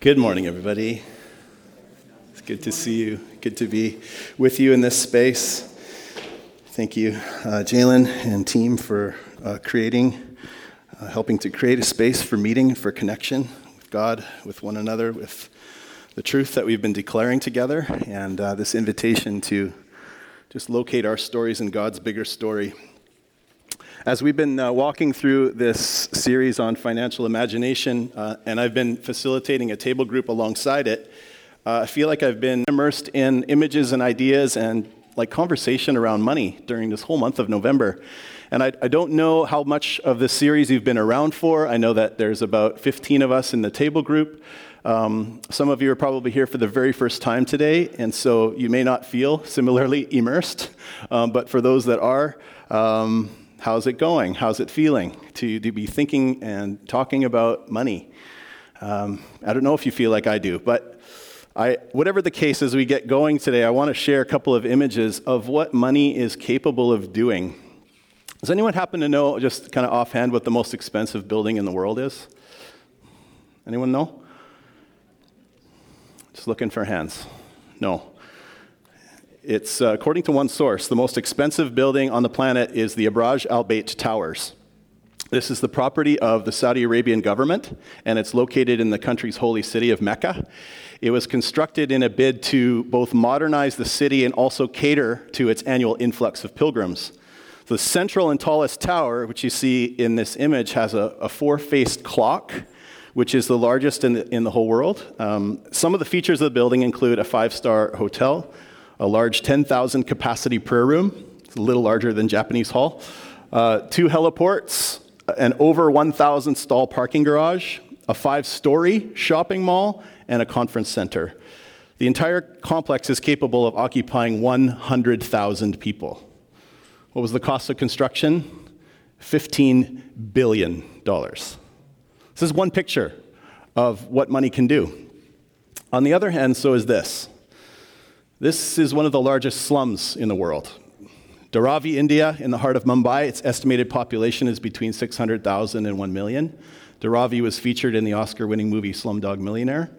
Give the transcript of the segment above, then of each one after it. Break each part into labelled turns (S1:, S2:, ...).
S1: Good morning, everybody. It's good to see you. Good to be with you in this space. Thank you, uh, Jalen and team, for uh, creating, uh, helping to create a space for meeting, for connection with God, with one another, with the truth that we've been declaring together, and uh, this invitation to just locate our stories in God's bigger story as we've been uh, walking through this series on financial imagination, uh, and I've been facilitating a table group alongside it, uh, I feel like I've been immersed in images and ideas and like conversation around money during this whole month of November. And I, I, don't know how much of this series you've been around for. I know that there's about 15 of us in the table group. Um, some of you are probably here for the very first time today, and so you may not feel similarly immersed. Um, but for those that are, um, How's it going? How's it feeling to, to be thinking and talking about money? Um, I don't know if you feel like I do, but I, whatever the case as we get going today, I want to share a couple of images of what money is capable of doing. Does anyone happen to know, just kind of offhand, what the most expensive building in the world is? Anyone know? Just looking for hands. No. It's, uh, according to one source, the most expensive building on the planet is the Abraj Al Bait Towers. This is the property of the Saudi Arabian government, and it's located in the country's holy city of Mecca. It was constructed in a bid to both modernize the city and also cater to its annual influx of pilgrims. The central and tallest tower, which you see in this image, has a, a four faced clock, which is the largest in the, in the whole world. Um, some of the features of the building include a five star hotel, a large 10,000 capacity prayer room, it's a little larger than Japanese Hall, uh, two heliports, an over 1,000 stall parking garage, a five story shopping mall, and a conference center. The entire complex is capable of occupying 100,000 people. What was the cost of construction? $15 billion. This is one picture of what money can do. On the other hand, so is this. This is one of the largest slums in the world. Dharavi, India, in the heart of Mumbai, its estimated population is between 600,000 and 1 million. Dharavi was featured in the Oscar winning movie Slumdog Millionaire.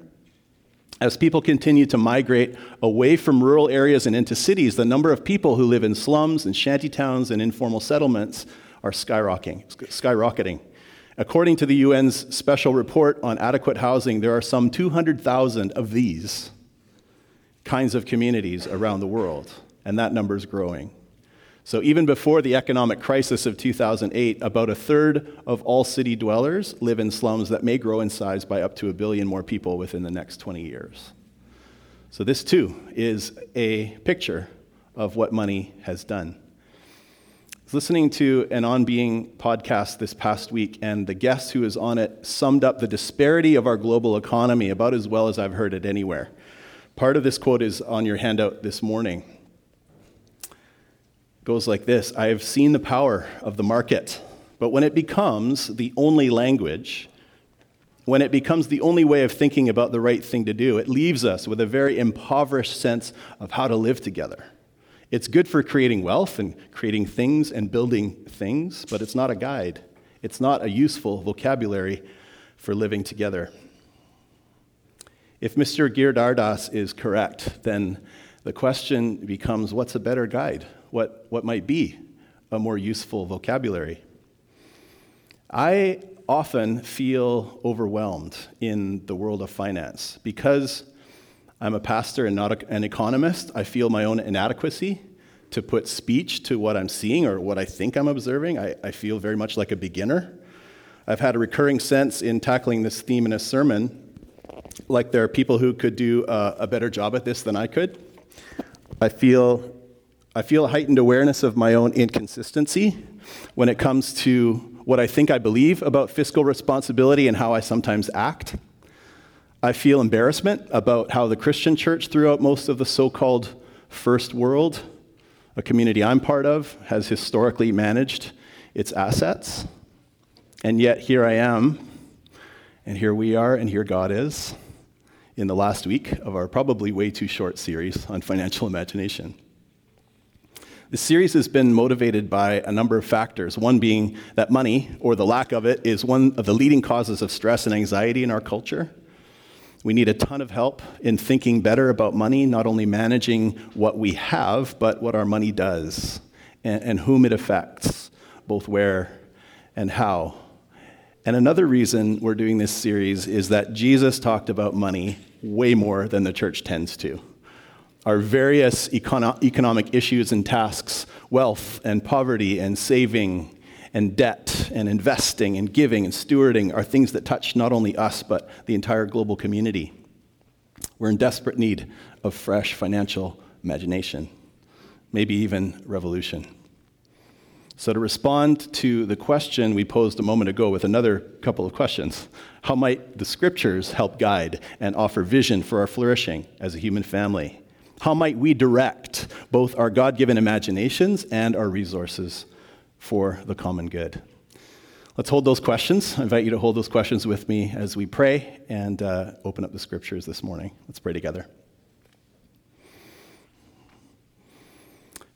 S1: As people continue to migrate away from rural areas and into cities, the number of people who live in slums and shantytowns and informal settlements are skyrocketing. skyrocketing. According to the UN's special report on adequate housing, there are some 200,000 of these kinds of communities around the world, and that number is growing. So, even before the economic crisis of 2008, about a third of all city dwellers live in slums that may grow in size by up to a billion more people within the next 20 years. So, this too is a picture of what money has done. I was listening to an On Being podcast this past week, and the guest who was on it summed up the disparity of our global economy about as well as I've heard it anywhere. Part of this quote is on your handout this morning. It goes like this I have seen the power of the market, but when it becomes the only language, when it becomes the only way of thinking about the right thing to do, it leaves us with a very impoverished sense of how to live together. It's good for creating wealth and creating things and building things, but it's not a guide. It's not a useful vocabulary for living together. If Mr. Giridharadas is correct, then the question becomes what's a better guide? What, what might be a more useful vocabulary? I often feel overwhelmed in the world of finance because I'm a pastor and not an economist. I feel my own inadequacy to put speech to what I'm seeing or what I think I'm observing. I, I feel very much like a beginner. I've had a recurring sense in tackling this theme in a sermon like there are people who could do a, a better job at this than I could. I feel, I feel a heightened awareness of my own inconsistency when it comes to what I think I believe about fiscal responsibility and how I sometimes act. I feel embarrassment about how the Christian church throughout most of the so called first world, a community I'm part of, has historically managed its assets. And yet here I am, and here we are, and here God is in the last week of our probably way too short series on financial imagination. The series has been motivated by a number of factors, one being that money, or the lack of it, is one of the leading causes of stress and anxiety in our culture. We need a ton of help in thinking better about money, not only managing what we have, but what our money does and, and whom it affects, both where and how. And another reason we're doing this series is that Jesus talked about money way more than the church tends to. Our various econo- economic issues and tasks, wealth and poverty and saving and debt and investing and giving and stewarding are things that touch not only us, but the entire global community. We're in desperate need of fresh financial imagination, maybe even revolution. So, to respond to the question we posed a moment ago with another couple of questions how might the scriptures help guide and offer vision for our flourishing as a human family? How might we direct both our God given imaginations and our resources for the common good? Let's hold those questions. I invite you to hold those questions with me as we pray and uh, open up the scriptures this morning. Let's pray together.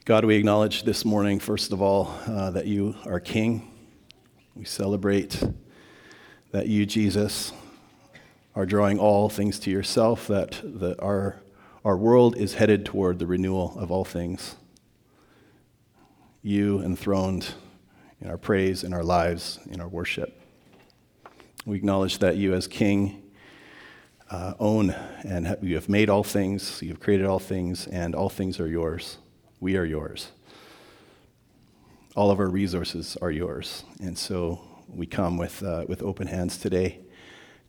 S1: God, we acknowledge this morning, first of all, uh, that you are King. We celebrate that you, Jesus, are drawing all things to yourself, that the, our, our world is headed toward the renewal of all things. You enthroned in our praise, in our lives, in our worship. We acknowledge that you, as King, uh, own and you have made all things, you have created all things, and all things are yours. We are yours. All of our resources are yours. And so we come with, uh, with open hands today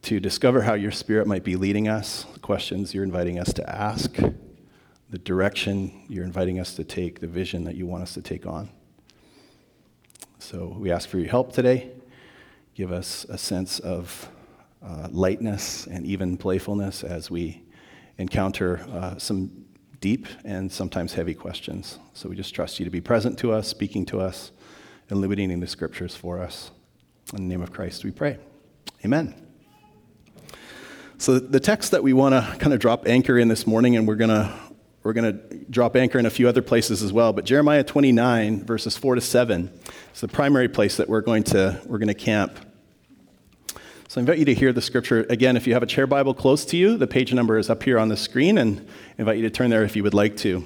S1: to discover how your Spirit might be leading us, the questions you're inviting us to ask, the direction you're inviting us to take, the vision that you want us to take on. So we ask for your help today. Give us a sense of uh, lightness and even playfulness as we encounter uh, some deep and sometimes heavy questions. So we just trust you to be present to us, speaking to us, illuminating the scriptures for us. In the name of Christ we pray. Amen. So the text that we want to kind of drop anchor in this morning, and we're going to we're going to drop anchor in a few other places as well, but Jeremiah 29 verses 4 to 7 is the primary place that we're going to we're going to camp. So I invite you to hear the scripture. Again, if you have a chair Bible close to you, the page number is up here on the screen, and I invite you to turn there if you would like to.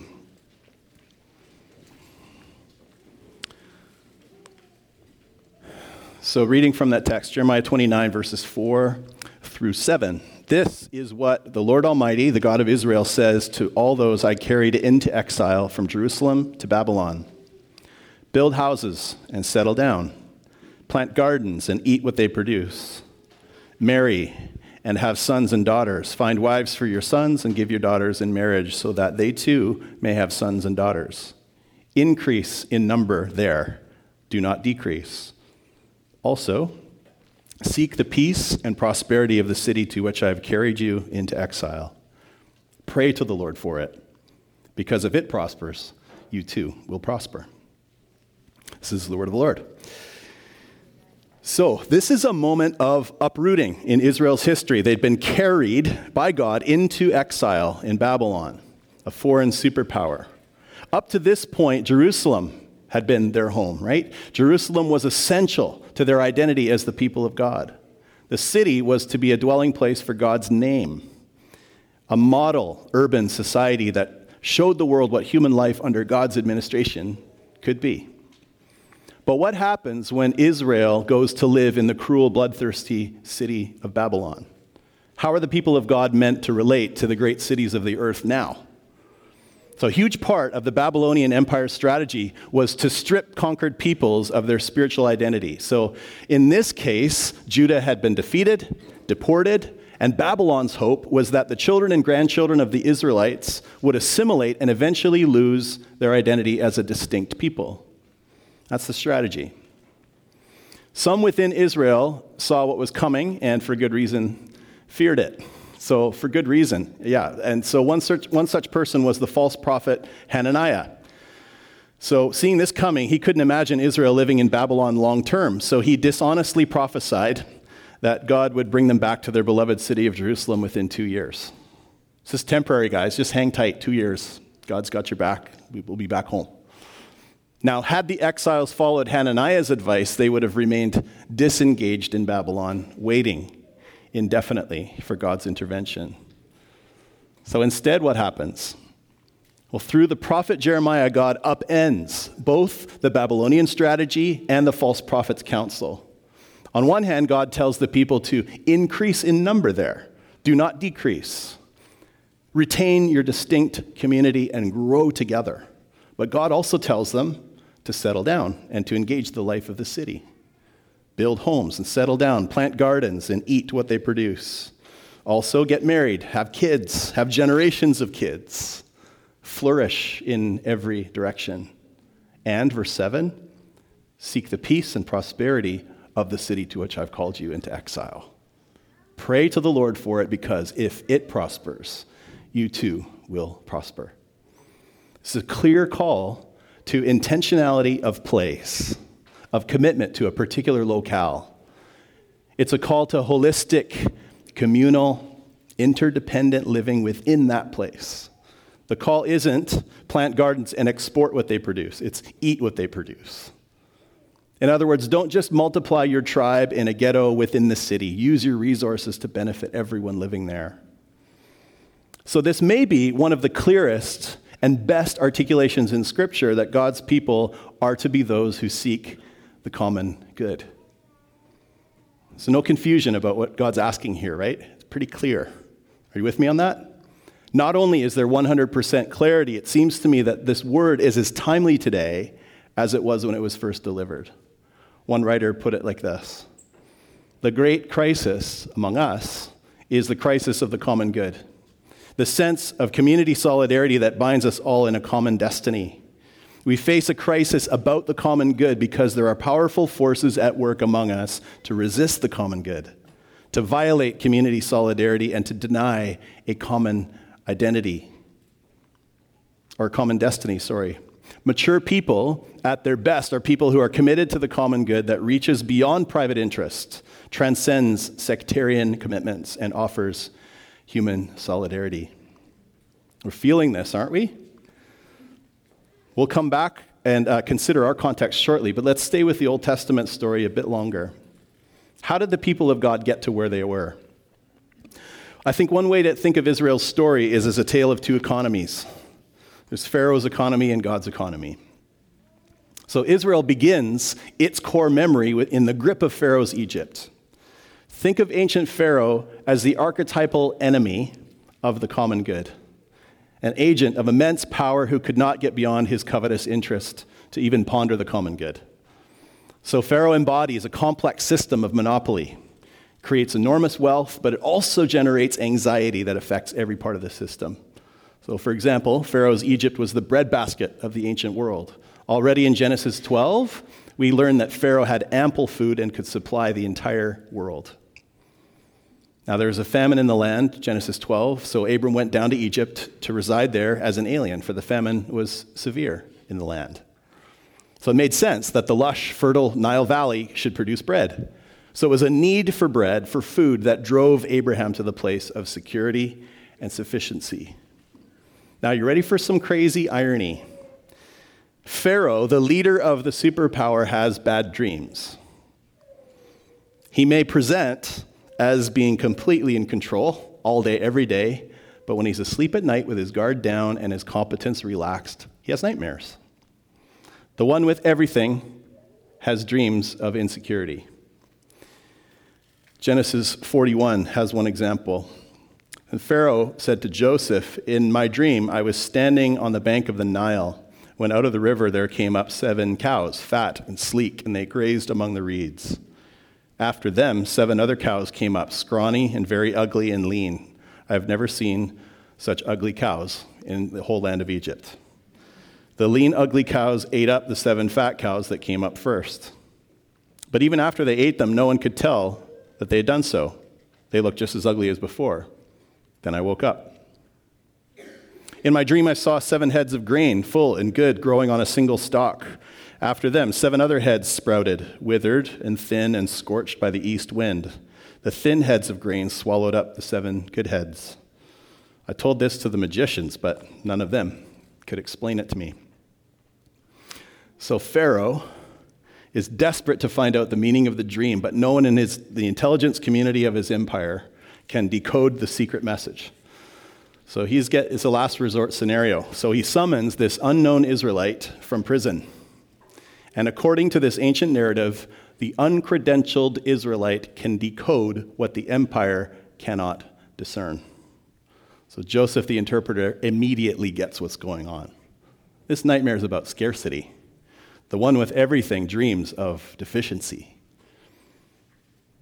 S1: So, reading from that text, Jeremiah 29, verses 4 through 7. This is what the Lord Almighty, the God of Israel, says to all those I carried into exile from Jerusalem to Babylon Build houses and settle down, plant gardens and eat what they produce Marry and have sons and daughters. Find wives for your sons and give your daughters in marriage so that they too may have sons and daughters. Increase in number there, do not decrease. Also, seek the peace and prosperity of the city to which I have carried you into exile. Pray to the Lord for it, because if it prospers, you too will prosper. This is the word of the Lord. So, this is a moment of uprooting in Israel's history. They'd been carried by God into exile in Babylon, a foreign superpower. Up to this point, Jerusalem had been their home, right? Jerusalem was essential to their identity as the people of God. The city was to be a dwelling place for God's name, a model urban society that showed the world what human life under God's administration could be. But what happens when Israel goes to live in the cruel, bloodthirsty city of Babylon? How are the people of God meant to relate to the great cities of the earth now? So, a huge part of the Babylonian Empire's strategy was to strip conquered peoples of their spiritual identity. So, in this case, Judah had been defeated, deported, and Babylon's hope was that the children and grandchildren of the Israelites would assimilate and eventually lose their identity as a distinct people. That's the strategy. Some within Israel saw what was coming and, for good reason, feared it. So, for good reason, yeah. And so, one such, one such person was the false prophet Hananiah. So, seeing this coming, he couldn't imagine Israel living in Babylon long term. So, he dishonestly prophesied that God would bring them back to their beloved city of Jerusalem within two years. This is temporary, guys. Just hang tight. Two years. God's got your back. We will be back home. Now, had the exiles followed Hananiah's advice, they would have remained disengaged in Babylon, waiting indefinitely for God's intervention. So instead, what happens? Well, through the prophet Jeremiah, God upends both the Babylonian strategy and the false prophet's counsel. On one hand, God tells the people to increase in number there, do not decrease. Retain your distinct community and grow together. But God also tells them to settle down and to engage the life of the city. Build homes and settle down, plant gardens and eat what they produce. Also, get married, have kids, have generations of kids, flourish in every direction. And, verse 7, seek the peace and prosperity of the city to which I've called you into exile. Pray to the Lord for it because if it prospers, you too will prosper. This is a clear call to intentionality of place, of commitment to a particular locale. It's a call to holistic, communal, interdependent living within that place. The call isn't plant gardens and export what they produce, it's eat what they produce. In other words, don't just multiply your tribe in a ghetto within the city. Use your resources to benefit everyone living there. So, this may be one of the clearest and best articulations in Scripture that God's people are to be those who seek the common good. So, no confusion about what God's asking here, right? It's pretty clear. Are you with me on that? Not only is there 100% clarity, it seems to me that this word is as timely today as it was when it was first delivered. One writer put it like this The great crisis among us is the crisis of the common good, the sense of community solidarity that binds us all in a common destiny. We face a crisis about the common good because there are powerful forces at work among us to resist the common good, to violate community solidarity, and to deny a common identity or common destiny, sorry. Mature people, at their best, are people who are committed to the common good that reaches beyond private interest, transcends sectarian commitments, and offers human solidarity. We're feeling this, aren't we? We'll come back and uh, consider our context shortly, but let's stay with the Old Testament story a bit longer. How did the people of God get to where they were? I think one way to think of Israel's story is as a tale of two economies. There's Pharaoh's economy and God's economy. So Israel begins its core memory in the grip of Pharaoh's Egypt. Think of ancient Pharaoh as the archetypal enemy of the common good, an agent of immense power who could not get beyond his covetous interest to even ponder the common good. So Pharaoh embodies a complex system of monopoly, creates enormous wealth, but it also generates anxiety that affects every part of the system. So, for example, Pharaoh's Egypt was the breadbasket of the ancient world. Already in Genesis 12, we learn that Pharaoh had ample food and could supply the entire world. Now, there was a famine in the land, Genesis 12, so Abram went down to Egypt to reside there as an alien, for the famine was severe in the land. So it made sense that the lush, fertile Nile Valley should produce bread. So it was a need for bread, for food, that drove Abraham to the place of security and sufficiency. Now, you're ready for some crazy irony? Pharaoh, the leader of the superpower, has bad dreams. He may present as being completely in control all day, every day, but when he's asleep at night with his guard down and his competence relaxed, he has nightmares. The one with everything has dreams of insecurity. Genesis 41 has one example. And Pharaoh said to Joseph, In my dream, I was standing on the bank of the Nile when out of the river there came up seven cows, fat and sleek, and they grazed among the reeds. After them, seven other cows came up, scrawny and very ugly and lean. I have never seen such ugly cows in the whole land of Egypt. The lean, ugly cows ate up the seven fat cows that came up first. But even after they ate them, no one could tell that they had done so. They looked just as ugly as before. Then I woke up. In my dream, I saw seven heads of grain, full and good, growing on a single stalk. After them, seven other heads sprouted, withered and thin and scorched by the east wind. The thin heads of grain swallowed up the seven good heads. I told this to the magicians, but none of them could explain it to me. So Pharaoh is desperate to find out the meaning of the dream, but no one in his, the intelligence community of his empire can decode the secret message. So he's get, it's a last resort scenario. So he summons this unknown Israelite from prison. And according to this ancient narrative, the uncredentialed Israelite can decode what the empire cannot discern. So Joseph the interpreter immediately gets what's going on. This nightmare is about scarcity. The one with everything dreams of deficiency.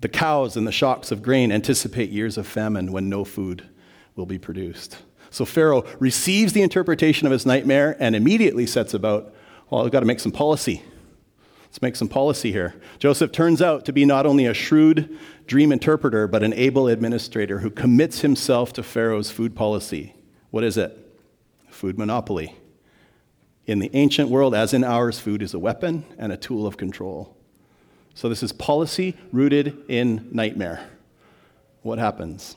S1: The cows and the shocks of grain anticipate years of famine when no food will be produced. So Pharaoh receives the interpretation of his nightmare and immediately sets about, well, I've got to make some policy. Let's make some policy here. Joseph turns out to be not only a shrewd dream interpreter, but an able administrator who commits himself to Pharaoh's food policy. What is it? Food monopoly. In the ancient world, as in ours, food is a weapon and a tool of control. So, this is policy rooted in nightmare. What happens?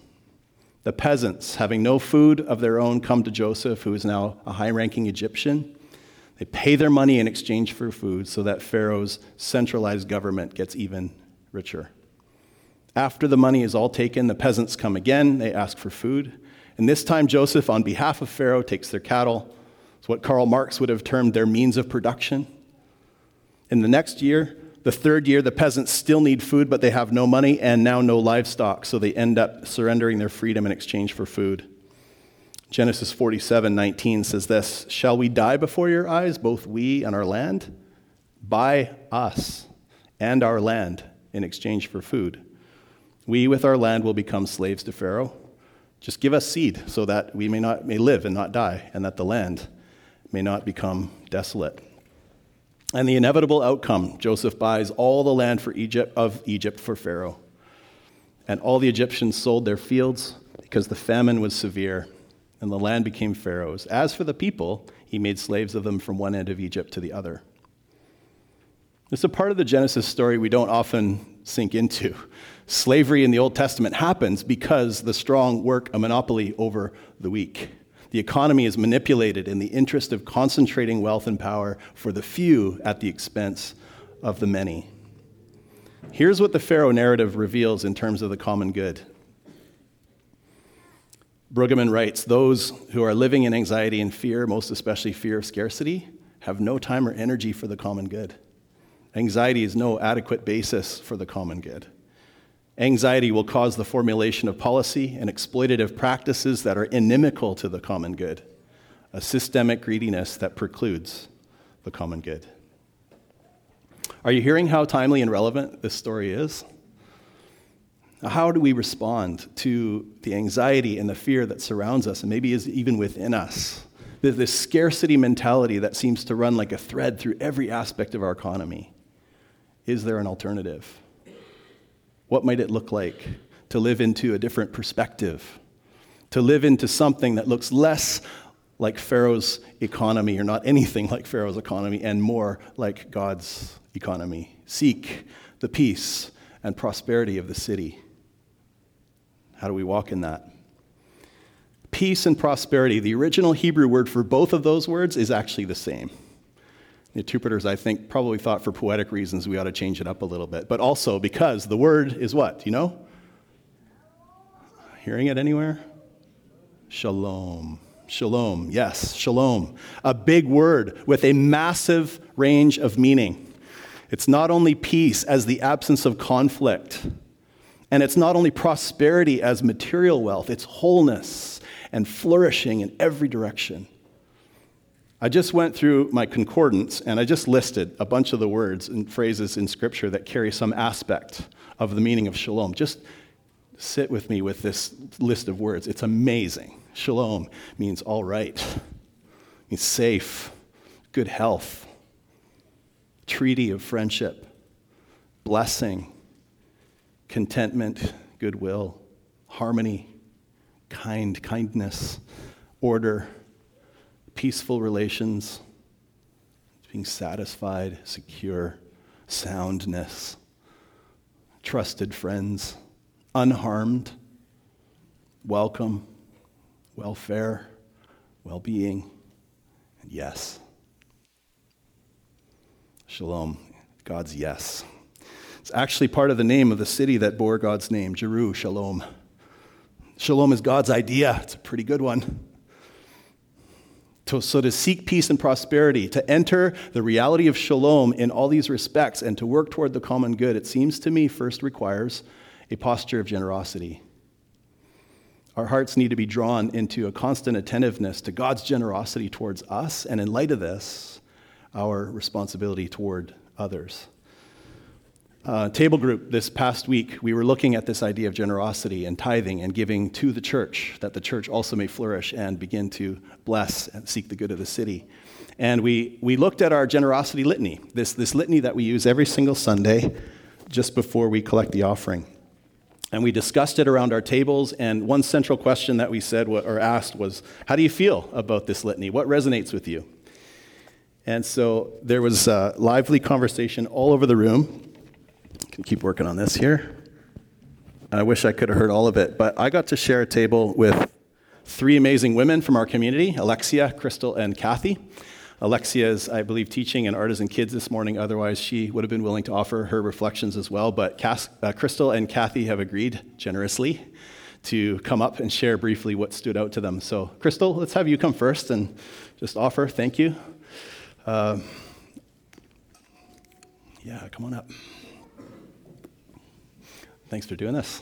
S1: The peasants, having no food of their own, come to Joseph, who is now a high ranking Egyptian. They pay their money in exchange for food so that Pharaoh's centralized government gets even richer. After the money is all taken, the peasants come again. They ask for food. And this time, Joseph, on behalf of Pharaoh, takes their cattle. It's what Karl Marx would have termed their means of production. In the next year, the third year, the peasants still need food, but they have no money and now no livestock, so they end up surrendering their freedom in exchange for food. Genesis 47 19 says this Shall we die before your eyes, both we and our land? Buy us and our land in exchange for food. We with our land will become slaves to Pharaoh. Just give us seed so that we may, not, may live and not die, and that the land may not become desolate. And the inevitable outcome Joseph buys all the land for Egypt, of Egypt for Pharaoh. And all the Egyptians sold their fields because the famine was severe and the land became Pharaoh's. As for the people, he made slaves of them from one end of Egypt to the other. It's a part of the Genesis story we don't often sink into. Slavery in the Old Testament happens because the strong work a monopoly over the weak. The economy is manipulated in the interest of concentrating wealth and power for the few at the expense of the many. Here's what the Pharaoh narrative reveals in terms of the common good Brueggemann writes Those who are living in anxiety and fear, most especially fear of scarcity, have no time or energy for the common good. Anxiety is no adequate basis for the common good. Anxiety will cause the formulation of policy and exploitative practices that are inimical to the common good, a systemic greediness that precludes the common good. Are you hearing how timely and relevant this story is? How do we respond to the anxiety and the fear that surrounds us and maybe is even within us? There's this scarcity mentality that seems to run like a thread through every aspect of our economy. Is there an alternative? What might it look like to live into a different perspective? To live into something that looks less like Pharaoh's economy, or not anything like Pharaoh's economy, and more like God's economy. Seek the peace and prosperity of the city. How do we walk in that? Peace and prosperity, the original Hebrew word for both of those words is actually the same. The interpreters, I think, probably thought for poetic reasons we ought to change it up a little bit, but also because the word is what? You know? Hearing it anywhere? Shalom. Shalom. Yes, shalom. A big word with a massive range of meaning. It's not only peace as the absence of conflict, and it's not only prosperity as material wealth, it's wholeness and flourishing in every direction. I just went through my concordance and I just listed a bunch of the words and phrases in Scripture that carry some aspect of the meaning of shalom. Just sit with me with this list of words. It's amazing. Shalom means all right, means safe, good health, treaty of friendship, blessing, contentment, goodwill, harmony, kind, kindness, order, peaceful relations, being satisfied, secure, soundness, trusted friends, unharmed, welcome, welfare, well being, and yes. Shalom. God's yes. It's actually part of the name of the city that bore God's name, Jeru, Shalom. Shalom is God's idea. It's a pretty good one. So, to seek peace and prosperity, to enter the reality of shalom in all these respects, and to work toward the common good, it seems to me first requires a posture of generosity. Our hearts need to be drawn into a constant attentiveness to God's generosity towards us, and in light of this, our responsibility toward others. Uh, table group this past week, we were looking at this idea of generosity and tithing and giving to the church, that the church also may flourish and begin to bless and seek the good of the city. And we, we looked at our generosity litany, this, this litany that we use every single Sunday just before we collect the offering. And we discussed it around our tables, and one central question that we said or asked was, How do you feel about this litany? What resonates with you? And so there was a lively conversation all over the room. Keep working on this here. I wish I could have heard all of it, but I got to share a table with three amazing women from our community Alexia, Crystal, and Kathy. Alexia is, I believe, teaching in Artisan Kids this morning. Otherwise, she would have been willing to offer her reflections as well. But Cass, uh, Crystal and Kathy have agreed generously to come up and share briefly what stood out to them. So, Crystal, let's have you come first and just offer. Thank you. Uh, yeah, come on up. Thanks for doing this.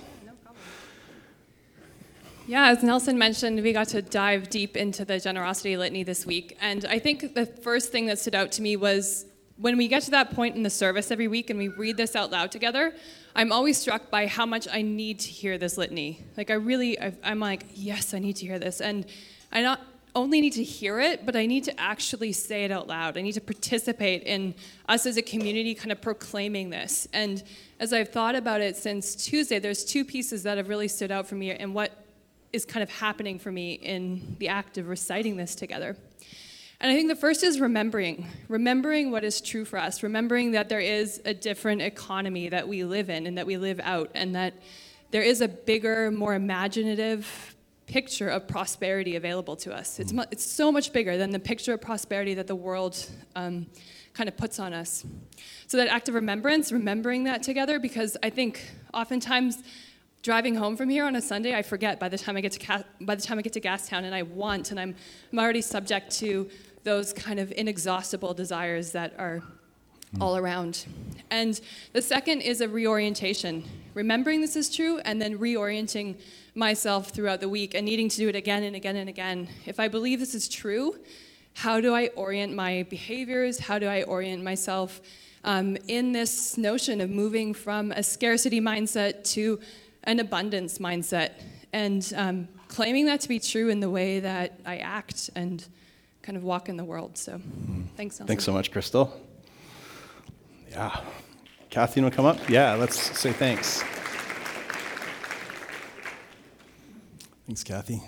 S2: Yeah, as Nelson mentioned, we got to dive deep into the generosity litany this week. And I think the first thing that stood out to me was when we get to that point in the service every week and we read this out loud together, I'm always struck by how much I need to hear this litany. Like, I really, I'm like, yes, I need to hear this. And I not only need to hear it, but I need to actually say it out loud. I need to participate in us as a community kind of proclaiming this. And as I've thought about it since Tuesday, there's two pieces that have really stood out for me and what is kind of happening for me in the act of reciting this together. And I think the first is remembering, remembering what is true for us, remembering that there is a different economy that we live in and that we live out, and that there is a bigger, more imaginative picture of prosperity available to us. It's, mu- it's so much bigger than the picture of prosperity that the world um, kind of puts on us. So, that act of remembrance, remembering that together, because I think oftentimes driving home from here on a Sunday, I forget by the time I get to Ca- by the time I get to Gastown, and I want, and I'm I'm already subject to those kind of inexhaustible desires that are all around. And the second is a reorientation, remembering this is true, and then reorienting myself throughout the week and needing to do it again and again and again. If I believe this is true, how do I orient my behaviors? How do I orient myself um, in this notion of moving from a scarcity mindset to an abundance mindset and um, claiming that to be true in the way that I act and kind of walk in the world. So thanks, Nelson.
S1: Thanks so much, Crystal. Yeah. Kathy, you want to come up? Yeah, let's say thanks. Thanks, Kathy.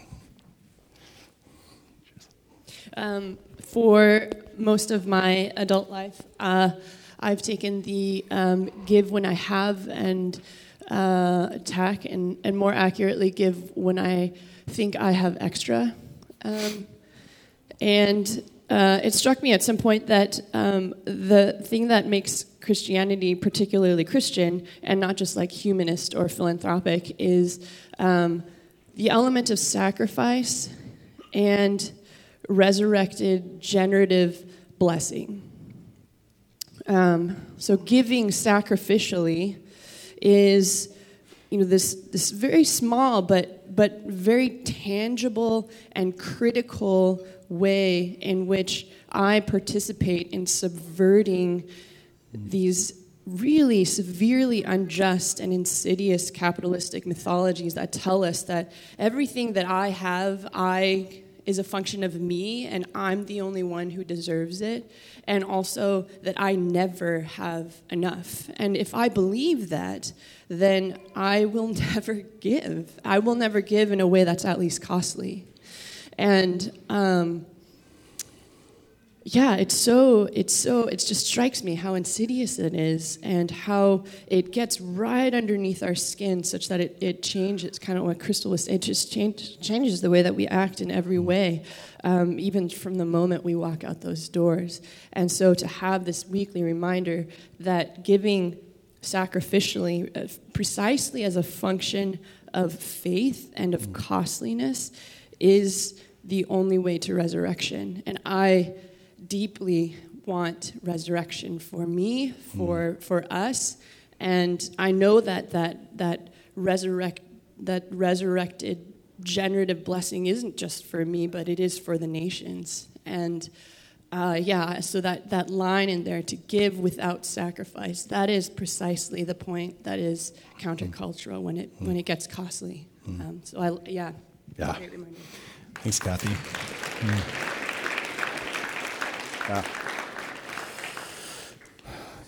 S3: Um, for most of my adult life, uh, I've taken the um, give when I have and uh, attack, and, and more accurately, give when I think I have extra. Um, and uh, it struck me at some point that um, the thing that makes Christianity particularly Christian and not just like humanist or philanthropic is um, the element of sacrifice and resurrected generative blessing. Um, so, giving sacrificially is you know this this very small but but very tangible and critical way in which I participate in subverting these really severely unjust and insidious capitalistic mythologies that tell us that everything that I have, I is a function of me and I'm the only one who deserves it, and also that I never have enough. And if I believe that, then I will never give. I will never give in a way that's at least costly. And um, yeah, it's so it's so it just strikes me how insidious it is and how it gets right underneath our skin such that it, it changes kind of what Crystal was it just change, changes the way that we act in every way, um, even from the moment we walk out those doors. And so to have this weekly reminder that giving sacrificially, uh, precisely as a function of faith and of costliness, is the only way to resurrection. And I deeply want resurrection for me, for mm. for us, and I know that that that resurrect that resurrected generative blessing isn't just for me, but it is for the nations. And uh, yeah, so that, that line in there to give without sacrifice, that is precisely the point that is countercultural when it, mm. when it gets costly. Mm. Um, so, I, yeah.
S4: Yeah. Thanks, Kathy.
S1: Yeah.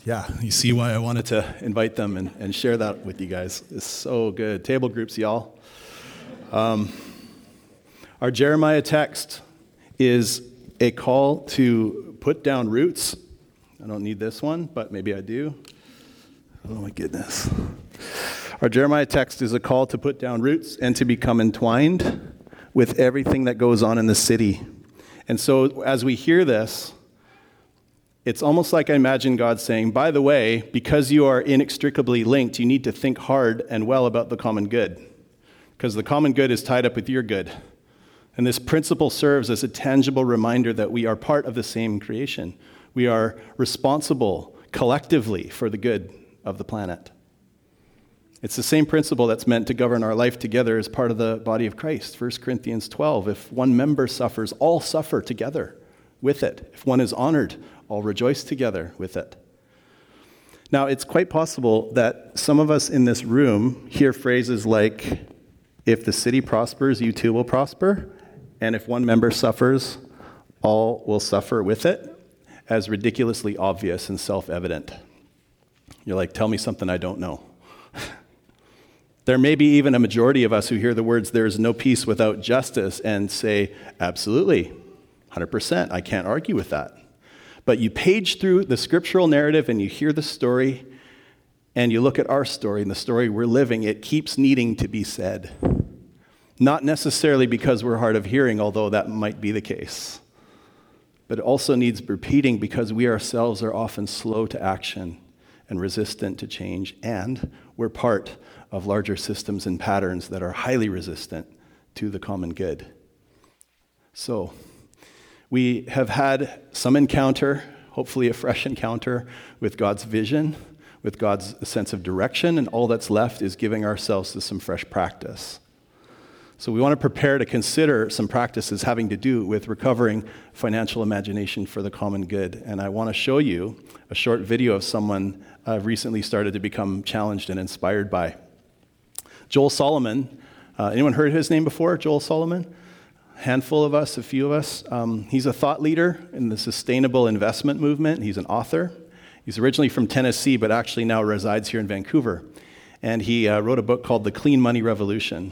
S1: Yeah, you see why I wanted to invite them and, and share that with you guys. It's so good. Table groups, y'all. Um, our Jeremiah text is a call to put down roots. I don't need this one, but maybe I do. Oh my goodness. Our Jeremiah text is a call to put down roots and to become entwined with everything that goes on in the city. And so as we hear this, it's almost like I imagine God saying, by the way, because you are inextricably linked, you need to think hard and well about the common good, because the common good is tied up with your good. And this principle serves as a tangible reminder that we are part of the same creation. We are responsible collectively for the good of the planet. It's the same principle that's meant to govern our life together as part of the body of Christ. 1 Corinthians 12 if one member suffers, all suffer together with it. If one is honored, all rejoice together with it. Now, it's quite possible that some of us in this room hear phrases like, if the city prospers, you too will prosper, and if one member suffers, all will suffer with it, as ridiculously obvious and self evident. You're like, tell me something I don't know. there may be even a majority of us who hear the words, there is no peace without justice, and say, absolutely, 100%, I can't argue with that. But you page through the scriptural narrative and you hear the story, and you look at our story and the story we're living, it keeps needing to be said. Not necessarily because we're hard of hearing, although that might be the case, but it also needs repeating because we ourselves are often slow to action and resistant to change, and we're part of larger systems and patterns that are highly resistant to the common good. So, we have had some encounter, hopefully a fresh encounter, with God's vision, with God's sense of direction, and all that's left is giving ourselves to some fresh practice. So, we want to prepare to consider some practices having to do with recovering financial imagination for the common good. And I want to show you a short video of someone I've recently started to become challenged and inspired by. Joel Solomon. Uh, anyone heard his name before? Joel Solomon? Handful of us, a few of us. Um, he's a thought leader in the sustainable investment movement. He's an author. He's originally from Tennessee, but actually now resides here in Vancouver. And he uh, wrote a book called The Clean Money Revolution.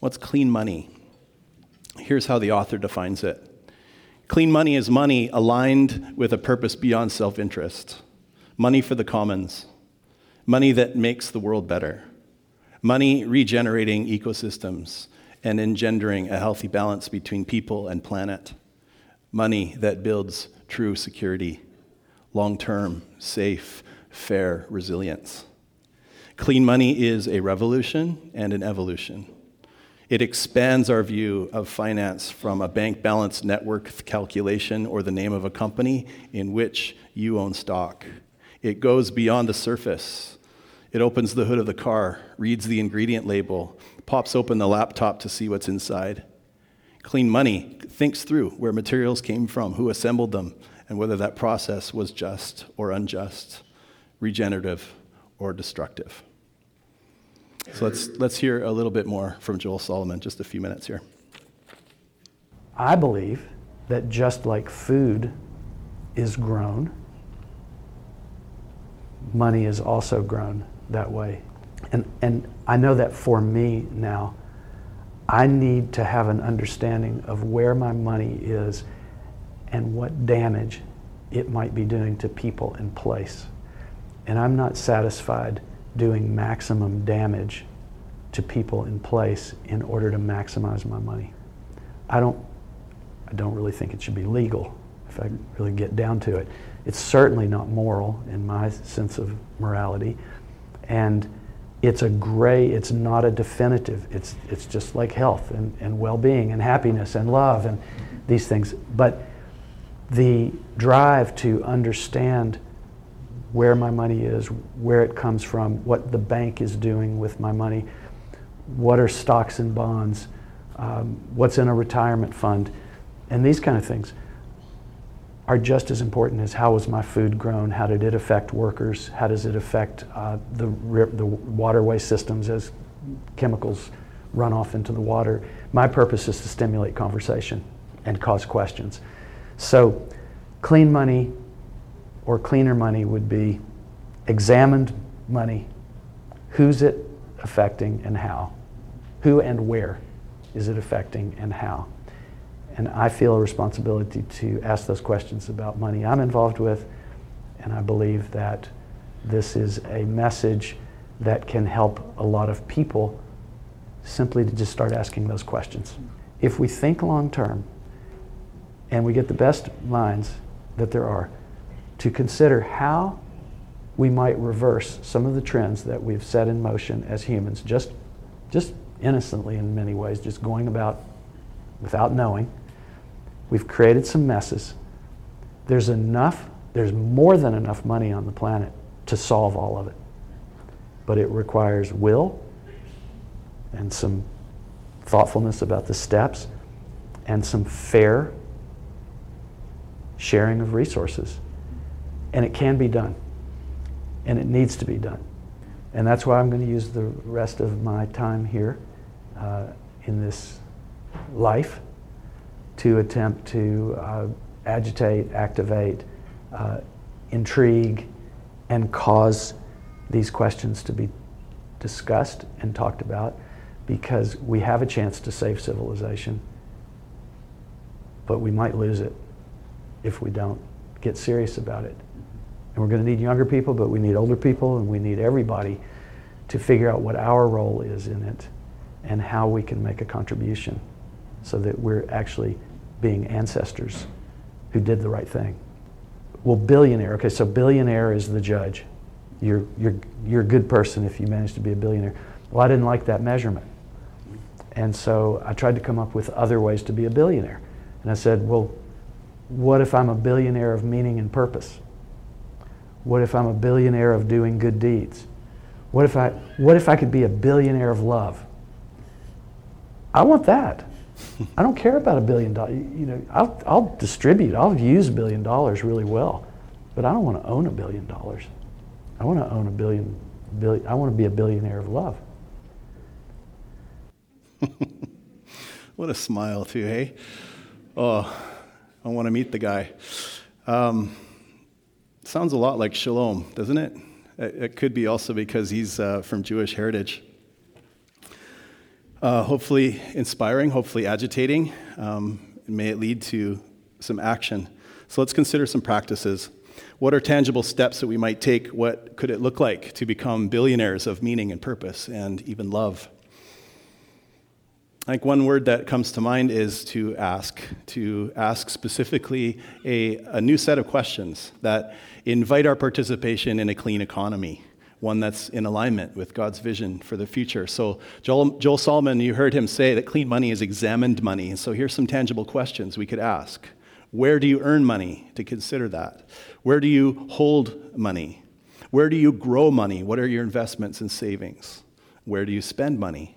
S1: What's clean money? Here's how the author defines it Clean money is money aligned with a purpose beyond self interest, money for the commons, money that makes the world better, money regenerating ecosystems and engendering a healthy balance between people and planet. Money that builds true security, long term, safe, fair resilience. Clean money is a revolution and an evolution. It expands our view of finance from a bank balance network calculation or the name of a company in which you own stock. It goes beyond the surface. It opens the hood of the car, reads the ingredient label, pops open the laptop to see what's inside. Clean money thinks through where materials came from, who assembled them, and whether that process was just or unjust, regenerative or destructive. So let's, let's hear a little bit more from Joel Solomon, just a few minutes here.
S5: I believe that just like food is grown, money is also grown that way. And, and I know that for me now, I need to have an understanding of where my money is and what damage it might be doing to people in place. And I'm not satisfied doing maximum damage to people in place in order to maximize my money. I don't, I don't really think it should be legal if I really get down to it. It's certainly not moral in my sense of morality. And it's a gray, it's not a definitive. It's, it's just like health and, and well being and happiness and love and these things. But the drive to understand where my money is, where it comes from, what the bank is doing with my money, what are stocks and bonds, um, what's in a retirement fund, and these kind of things are just as important as how was my food grown, how did it affect workers, how does it affect uh, the, the waterway systems as chemicals run off into the water. My purpose is to stimulate conversation and cause questions. So, clean money or cleaner money would be examined money. Who's it affecting and how? Who and where is it affecting and how? And I feel a responsibility to ask those questions about money I'm involved with. And I believe that this is a message that can help a lot of people simply to just start asking those questions. If we think long term and we get the best minds that there are to consider how we might reverse some of the trends that we've set in motion as humans, just, just innocently in many ways, just going about without knowing We've created some messes. There's enough, there's more than enough money on the planet to solve all of it. But it requires will and some thoughtfulness about the steps and some fair sharing of resources. And it can be done. And it needs to be done. And that's why I'm going to use the rest of my time here uh, in this life to attempt to uh, agitate, activate, uh, intrigue, and cause these questions to be discussed and talked about because we have a chance to save civilization, but we might lose it if we don't get serious about it. And we're going to need younger people, but we need older people, and we need everybody to figure out what our role is in it and how we can make a contribution so that we're actually being ancestors who did the right thing. Well, billionaire, okay, so billionaire is the judge. You're, you're, you're a good person if you manage to be a billionaire. Well, I didn't like that measurement. And so I tried to come up with other ways to be a billionaire. And I said, well, what if I'm a billionaire of meaning and purpose? What if I'm a billionaire of doing good deeds? What if I, what if I could be a billionaire of love? I want that. I don't care about a billion dollars. You know, I'll, I'll distribute. I'll use a billion dollars really well, but I don't want to own a billion dollars. I want to own a billion, billion. I want to be a billionaire of love.
S1: what a smile, too, hey? Oh, I want to meet the guy. Um, sounds a lot like Shalom, doesn't it? It could be also because he's uh, from Jewish heritage uh, hopefully inspiring, hopefully agitating. Um, may it lead to some action. So let's consider some practices. What are tangible steps that we might take? What could it look like to become billionaires of meaning and purpose and even love? I think one word that comes to mind is to ask, to ask specifically a, a new set of questions that invite our participation in a clean economy one that's in alignment with God's vision for the future. So, Joel, Joel Solomon, you heard him say that clean money is examined money. So, here's some tangible questions we could ask Where do you earn money? To consider that. Where do you hold money? Where do you grow money? What are your investments and savings? Where do you spend money?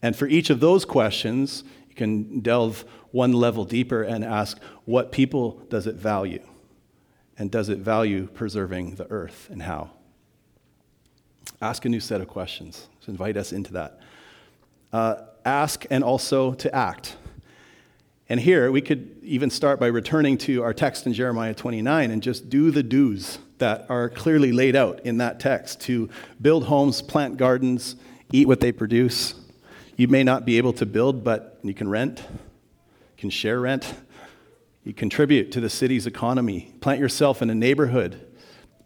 S1: And for each of those questions, you can delve one level deeper and ask what people does it value? And does it value preserving the earth and how? Ask a new set of questions. So invite us into that. Uh, ask and also to act. And here we could even start by returning to our text in Jeremiah 29 and just do the do's that are clearly laid out in that text to build homes, plant gardens, eat what they produce. You may not be able to build, but you can rent, you can share rent, You contribute to the city's economy. Plant yourself in a neighborhood.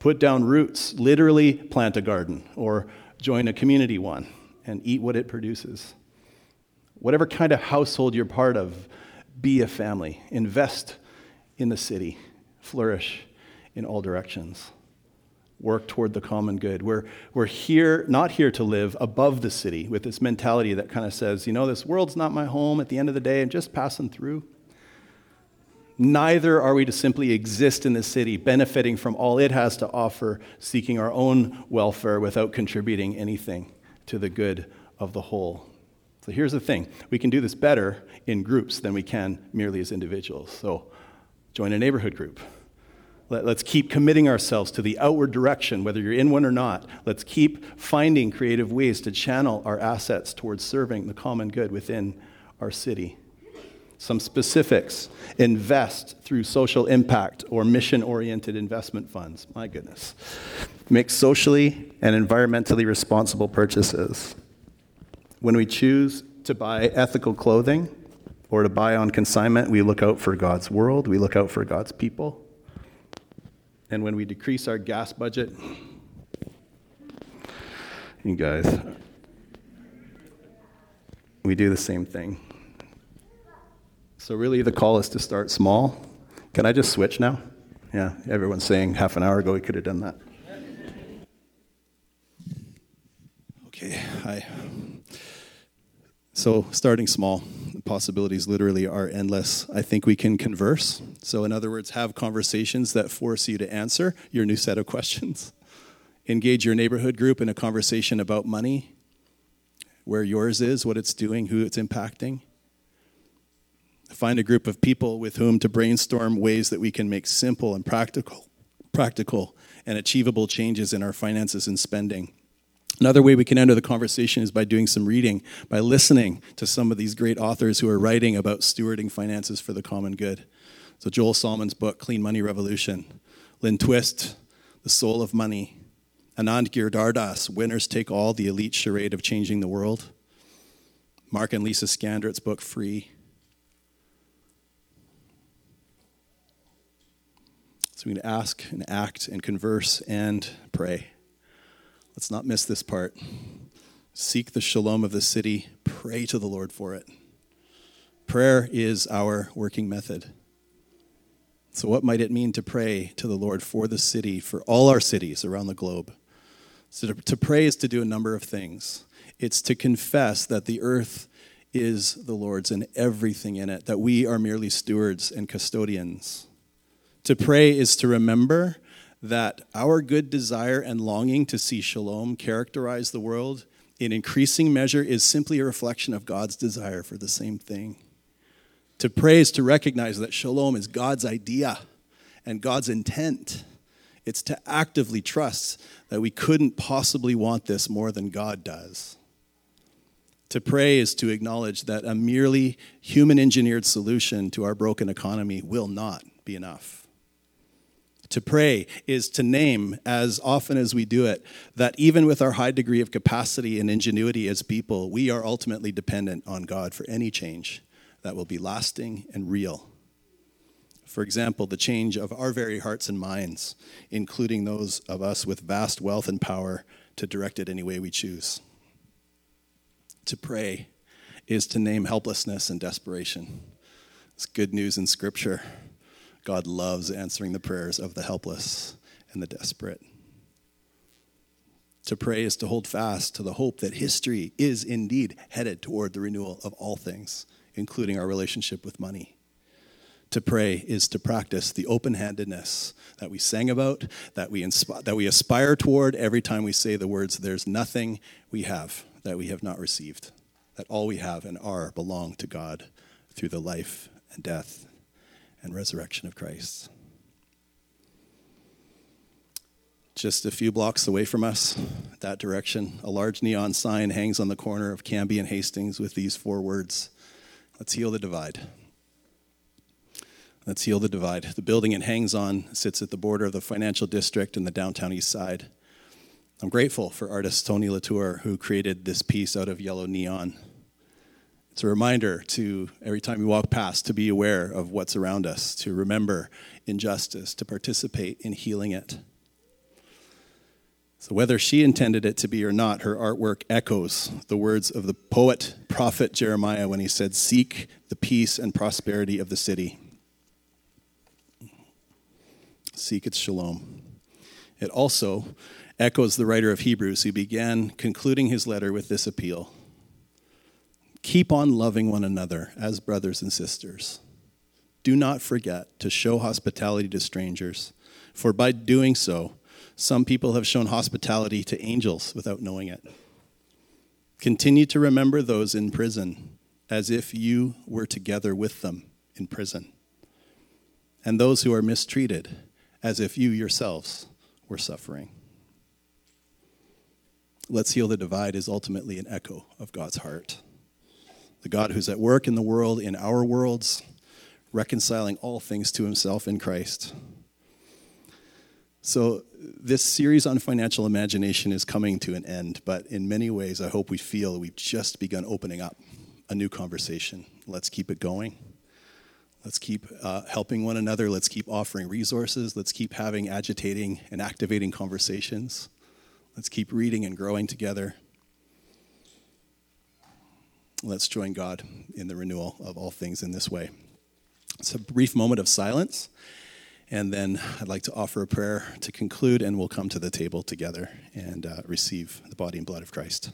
S1: Put down roots. Literally plant a garden or join a community one and eat what it produces. Whatever kind of household you're part of, be a family. Invest in the city. Flourish in all directions. Work toward the common good. We're, we're here, not here to live above the city with this mentality that kind of says, you know, this world's not my home. At the end of the day, I'm just passing through. Neither are we to simply exist in the city, benefiting from all it has to offer, seeking our own welfare without contributing anything to the good of the whole. So here's the thing we can do this better in groups than we can merely as individuals. So join a neighborhood group. Let, us keep committing ourselves to the outward direction, whether you're in one or not. Let's keep finding creative ways to channel our assets towards serving the common good within our city. Some specifics invest through social impact or mission oriented investment funds. My goodness. Make socially and environmentally responsible purchases. When we choose to buy ethical clothing or to buy on consignment, we look out for God's world, we look out for God's people. And when we decrease our gas budget, you guys, we do the same thing. So, really, the call is to start small. Can I just switch now? Yeah, everyone's saying half an hour ago we could have done that. Okay, hi. So, starting small, the possibilities literally are endless. I think we can converse. So, in other words, have conversations that force you to answer your new set of questions. Engage your neighborhood group in a conversation about money, where yours is, what it's doing, who it's impacting. Find a group of people with whom to brainstorm ways that we can make simple and practical, practical and achievable changes in our finances and spending. Another way we can enter the conversation is by doing some reading, by listening to some of these great authors who are writing about stewarding finances for the common good. So, Joel Solomon's book, Clean Money Revolution, Lynn Twist, The Soul of Money, Anand Giridharadas, Winners Take All, The Elite Charade of Changing the World, Mark and Lisa Scandrette's book, Free. So, going to ask and act and converse and pray. Let's not miss this part. Seek the shalom of the city, pray to the Lord for it. Prayer is our working method. So, what might it mean to pray to the Lord for the city, for all our cities around the globe? So, to, to pray is to do a number of things. It's to confess that the earth is the Lord's and everything in it, that we are merely stewards and custodians. To pray is to remember that our good desire and longing to see shalom characterize the world in increasing measure is simply a reflection of God's desire for the same thing. To pray is to recognize that shalom is God's idea and God's intent. It's to actively trust that we couldn't possibly want this more than God does. To pray is to acknowledge that a merely human engineered solution to our broken economy will not be enough. To pray is to name, as often as we do it, that even with our high degree of capacity and ingenuity as people, we are ultimately dependent on God for any change that will be lasting and real. For example, the change of our very hearts and minds, including those of us with vast wealth and power to direct it any way we choose. To pray is to name helplessness and desperation. It's good news in Scripture. God loves answering the prayers of the helpless and the desperate. To pray is to hold fast to the hope that history is indeed headed toward the renewal of all things, including our relationship with money. To pray is to practice the open handedness that we sang about, that we, insp- that we aspire toward every time we say the words, There's nothing we have that we have not received, that all we have and are belong to God through the life and death and resurrection of Christ. Just a few blocks away from us, that direction, a large neon sign hangs on the corner of Cambie and Hastings with these four words Let's heal the divide. Let's heal the divide. The building it hangs on sits at the border of the financial district and the downtown east side. I'm grateful for artist Toni Latour, who created this piece out of yellow neon. It's a reminder to every time we walk past to be aware of what's around us, to remember injustice, to participate in healing it. So, whether she intended it to be or not, her artwork echoes the words of the poet, prophet Jeremiah when he said, Seek the peace and prosperity of the city. Seek its shalom. It also echoes the writer of Hebrews who began concluding his letter with this appeal Keep on loving one another as brothers and sisters. Do not forget to show hospitality to strangers, for by doing so, some people have shown hospitality to angels without knowing it. Continue to remember those in prison as if you were together with them in prison, and those who are mistreated as if you yourselves were suffering. Let's Heal the Divide is ultimately an echo of God's heart the God who's at work in the world, in our worlds, reconciling all things to himself in Christ. So, this series on financial imagination is coming to an end, but in many ways, I hope we feel we've just begun opening up a new conversation. Let's keep it going. Let's keep uh, helping one another. Let's keep offering resources. Let's keep having agitating and activating conversations. Let's keep reading and growing together. Let's join God in the renewal of all things in this way. It's a brief moment of silence, and then I'd like to offer a prayer to conclude, and we'll come to the table together and uh, receive the body and blood of Christ.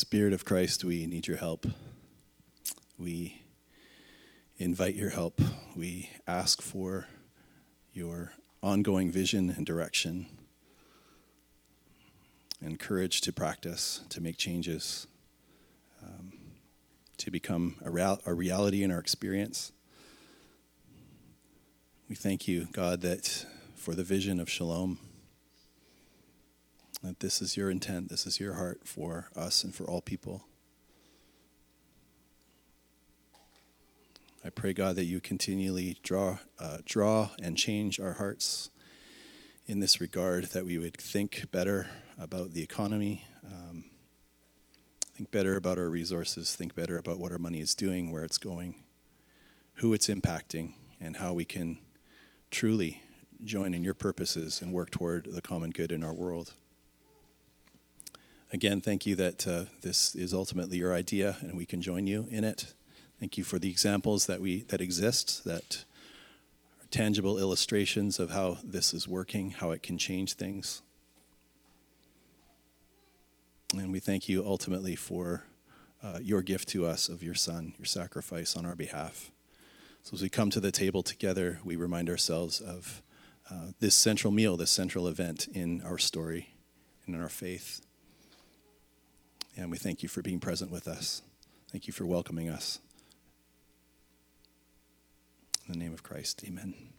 S1: Spirit of Christ, we need your help. We invite your help. We ask for your ongoing vision and direction and courage to practice, to make changes, um, to become a, real, a reality in our experience. We thank you, God, that for the vision of shalom that this is your intent, this is your heart for us and for all people. I pray, God, that you continually draw, uh, draw and change our hearts in this regard, that we would think better about the economy, um, think better about our resources, think better about what our money is doing, where it's going, who it's impacting, and how we can truly join in your purposes and work toward the common good in our world. Again, thank you that uh, this is ultimately your idea and we can join you in it. Thank you for the examples that we that exist that are tangible illustrations of how this is working, how it can change things. And we thank you ultimately for uh, your gift to us of your Son, your sacrifice on our behalf. So as we come to the table together, we remind ourselves of uh, this central meal, this central event in our story and in our faith. And we thank you for being present with us. Thank you for welcoming us. In the name of Christ, amen.